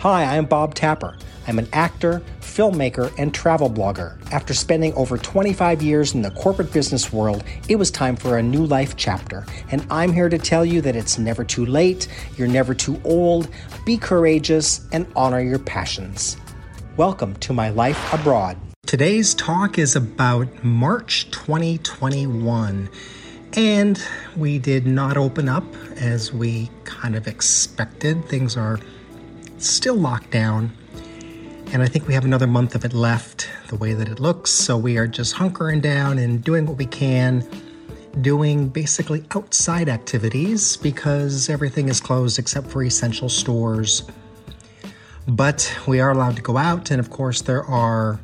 Hi, I'm Bob Tapper. I'm an actor, filmmaker, and travel blogger. After spending over 25 years in the corporate business world, it was time for a new life chapter. And I'm here to tell you that it's never too late, you're never too old, be courageous, and honor your passions. Welcome to my life abroad. Today's talk is about March 2021. And we did not open up as we kind of expected. Things are still locked down. And I think we have another month of it left, the way that it looks. So we are just hunkering down and doing what we can, doing basically outside activities because everything is closed except for essential stores. But we are allowed to go out, and of course, there are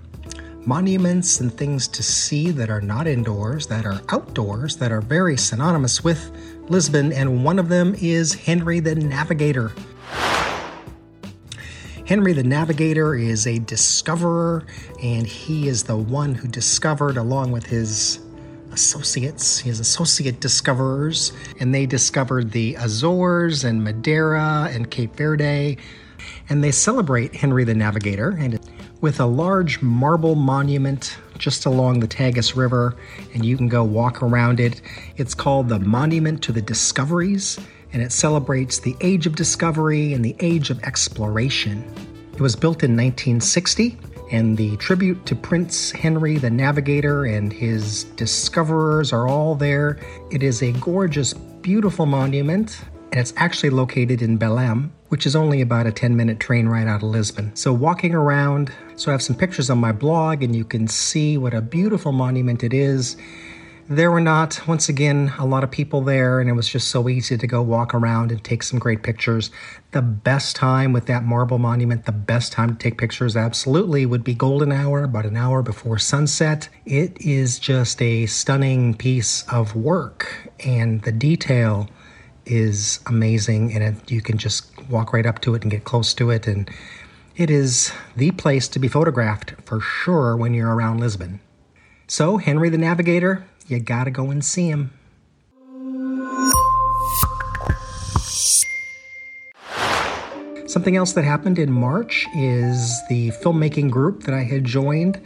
monuments and things to see that are not indoors, that are outdoors, that are very synonymous with Lisbon, and one of them is Henry the Navigator. Henry the Navigator is a discoverer, and he is the one who discovered, along with his associates, his associate discoverers, and they discovered the Azores and Madeira and Cape Verde. And they celebrate Henry the Navigator and with a large marble monument just along the Tagus River, and you can go walk around it. It's called the Monument to the Discoveries, and it celebrates the age of discovery and the age of exploration. It was built in 1960, and the tribute to Prince Henry the Navigator and his discoverers are all there. It is a gorgeous, beautiful monument, and it's actually located in Belém, which is only about a 10 minute train ride out of Lisbon. So, walking around, so I have some pictures on my blog, and you can see what a beautiful monument it is. There were not, once again, a lot of people there, and it was just so easy to go walk around and take some great pictures. The best time with that marble monument, the best time to take pictures, absolutely, would be golden hour, about an hour before sunset. It is just a stunning piece of work, and the detail is amazing, and it, you can just walk right up to it and get close to it, and it is the place to be photographed for sure when you're around Lisbon. So, Henry the Navigator, you gotta go and see him. Something else that happened in March is the filmmaking group that I had joined.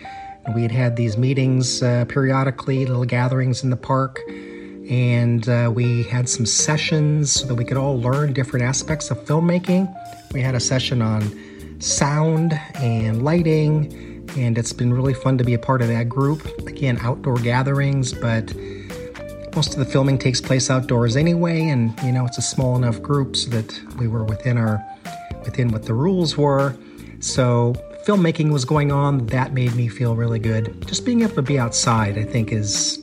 We had had these meetings uh, periodically, little gatherings in the park, and uh, we had some sessions so that we could all learn different aspects of filmmaking. We had a session on sound and lighting and it's been really fun to be a part of that group. Again, outdoor gatherings, but most of the filming takes place outdoors anyway, and you know it's a small enough group so that we were within our within what the rules were. So filmmaking was going on. That made me feel really good. Just being able to be outside, I think, is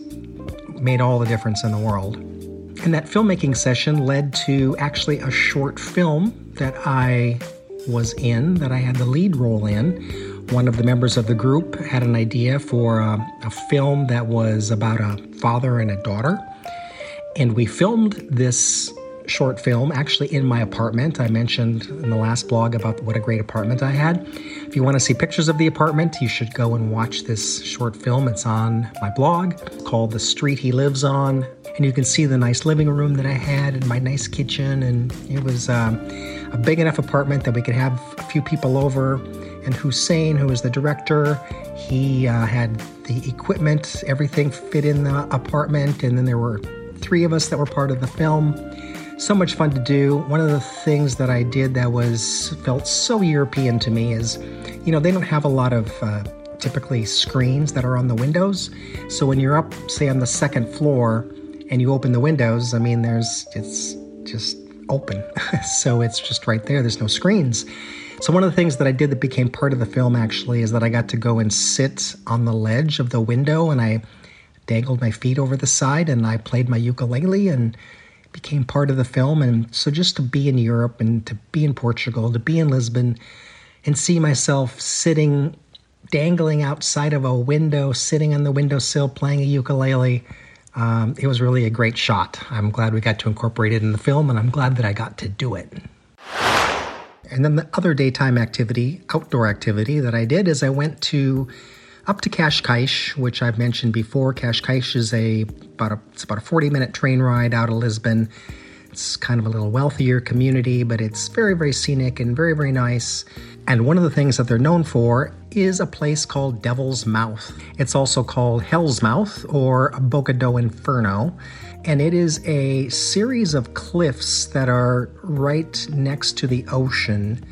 made all the difference in the world. And that filmmaking session led to actually a short film that I was in, that I had the lead role in one of the members of the group had an idea for a, a film that was about a father and a daughter. And we filmed this short film actually in my apartment. I mentioned in the last blog about what a great apartment I had. If you want to see pictures of the apartment, you should go and watch this short film. It's on my blog called The Street He Lives On. And you can see the nice living room that I had and my nice kitchen. And it was um, a big enough apartment that we could have a few people over and Hussein, who was the director, he uh, had the equipment, everything fit in the apartment, and then there were three of us that were part of the film. So much fun to do. One of the things that I did that was felt so European to me is, you know, they don't have a lot of uh, typically screens that are on the windows. So when you're up, say on the second floor, and you open the windows, I mean, there's it's just open, so it's just right there. There's no screens. So, one of the things that I did that became part of the film actually is that I got to go and sit on the ledge of the window and I dangled my feet over the side and I played my ukulele and became part of the film. And so, just to be in Europe and to be in Portugal, to be in Lisbon and see myself sitting, dangling outside of a window, sitting on the windowsill playing a ukulele. Um, it was really a great shot. I'm glad we got to incorporate it in the film, and I'm glad that I got to do it. And then the other daytime activity, outdoor activity that I did is I went to up to Cascais, which I've mentioned before. Cascais is a about a it's about a 40 minute train ride out of Lisbon It's kind of a little wealthier community, but it's very, very scenic and very, very nice. And one of the things that they're known for is a place called Devil's Mouth. It's also called Hell's Mouth or Boca do Inferno. And it is a series of cliffs that are right next to the ocean.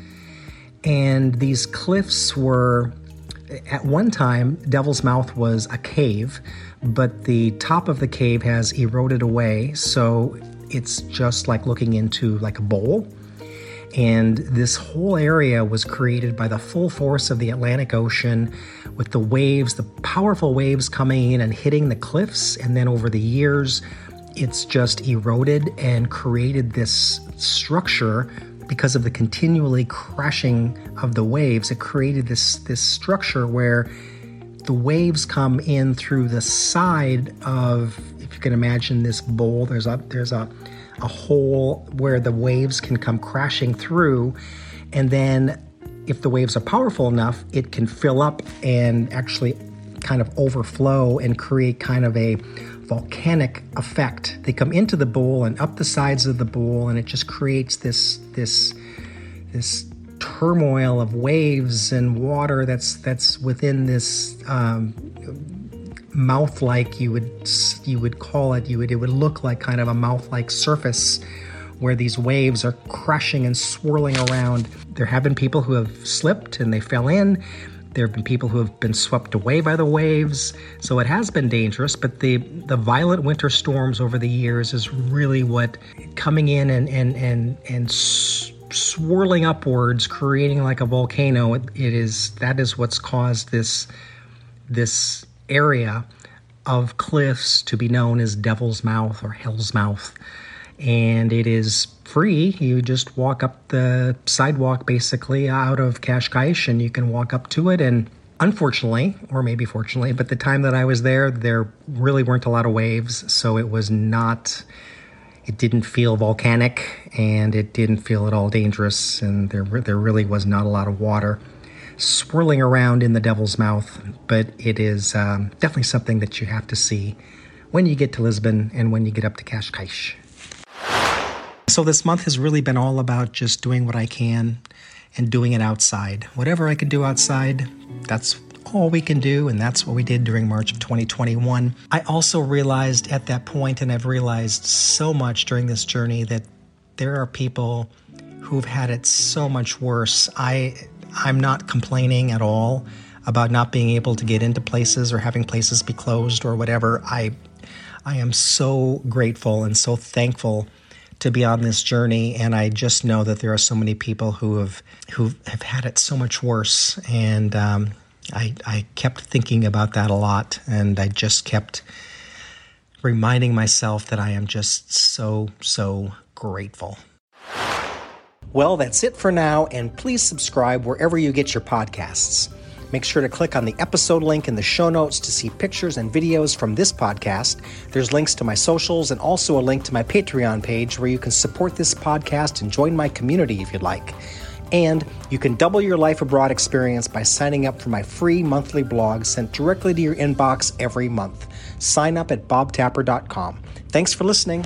And these cliffs were, at one time, Devil's Mouth was a cave, but the top of the cave has eroded away. So it's just like looking into like a bowl and this whole area was created by the full force of the Atlantic Ocean with the waves, the powerful waves coming in and hitting the cliffs. And then over the years, it's just eroded and created this structure because of the continually crashing of the waves. It created this, this structure where the waves come in through the side of, if you can imagine this bowl, there's a, there's a, a hole where the waves can come crashing through. And then, if the waves are powerful enough, it can fill up and actually kind of overflow and create kind of a volcanic effect. They come into the bowl and up the sides of the bowl, and it just creates this this this turmoil of waves and water that's that's within this um, mouth like you would you would call it you would it would look like kind of a mouth like surface where these waves are crashing and swirling around there have been people who have slipped and they fell in there have been people who have been swept away by the waves so it has been dangerous but the the violent winter storms over the years is really what coming in and and and and swirling upwards creating like a volcano it, it is that is what's caused this this area of cliffs to be known as Devil's Mouth or Hell's Mouth. And it is free. You just walk up the sidewalk basically out of Cascais and you can walk up to it. And unfortunately, or maybe fortunately, but the time that I was there, there really weren't a lot of waves. So it was not, it didn't feel volcanic and it didn't feel at all dangerous. And there, there really was not a lot of water swirling around in the devil's mouth, but it is um, definitely something that you have to see when you get to Lisbon and when you get up to Cascais. So, this month has really been all about just doing what I can and doing it outside. Whatever I can do outside, that's all we can do, and that's what we did during March of 2021. I also realized at that point, and I've realized so much during this journey, that there are people who've had it so much worse. I I'm not complaining at all about not being able to get into places or having places be closed or whatever. I I am so grateful and so thankful to be on this journey and I just know that there are so many people who have who have had it so much worse and um, I, I kept thinking about that a lot and I just kept reminding myself that I am just so so grateful. Well, that's it for now, and please subscribe wherever you get your podcasts. Make sure to click on the episode link in the show notes to see pictures and videos from this podcast. There's links to my socials and also a link to my Patreon page where you can support this podcast and join my community if you'd like. And you can double your life abroad experience by signing up for my free monthly blog sent directly to your inbox every month. Sign up at bobtapper.com. Thanks for listening.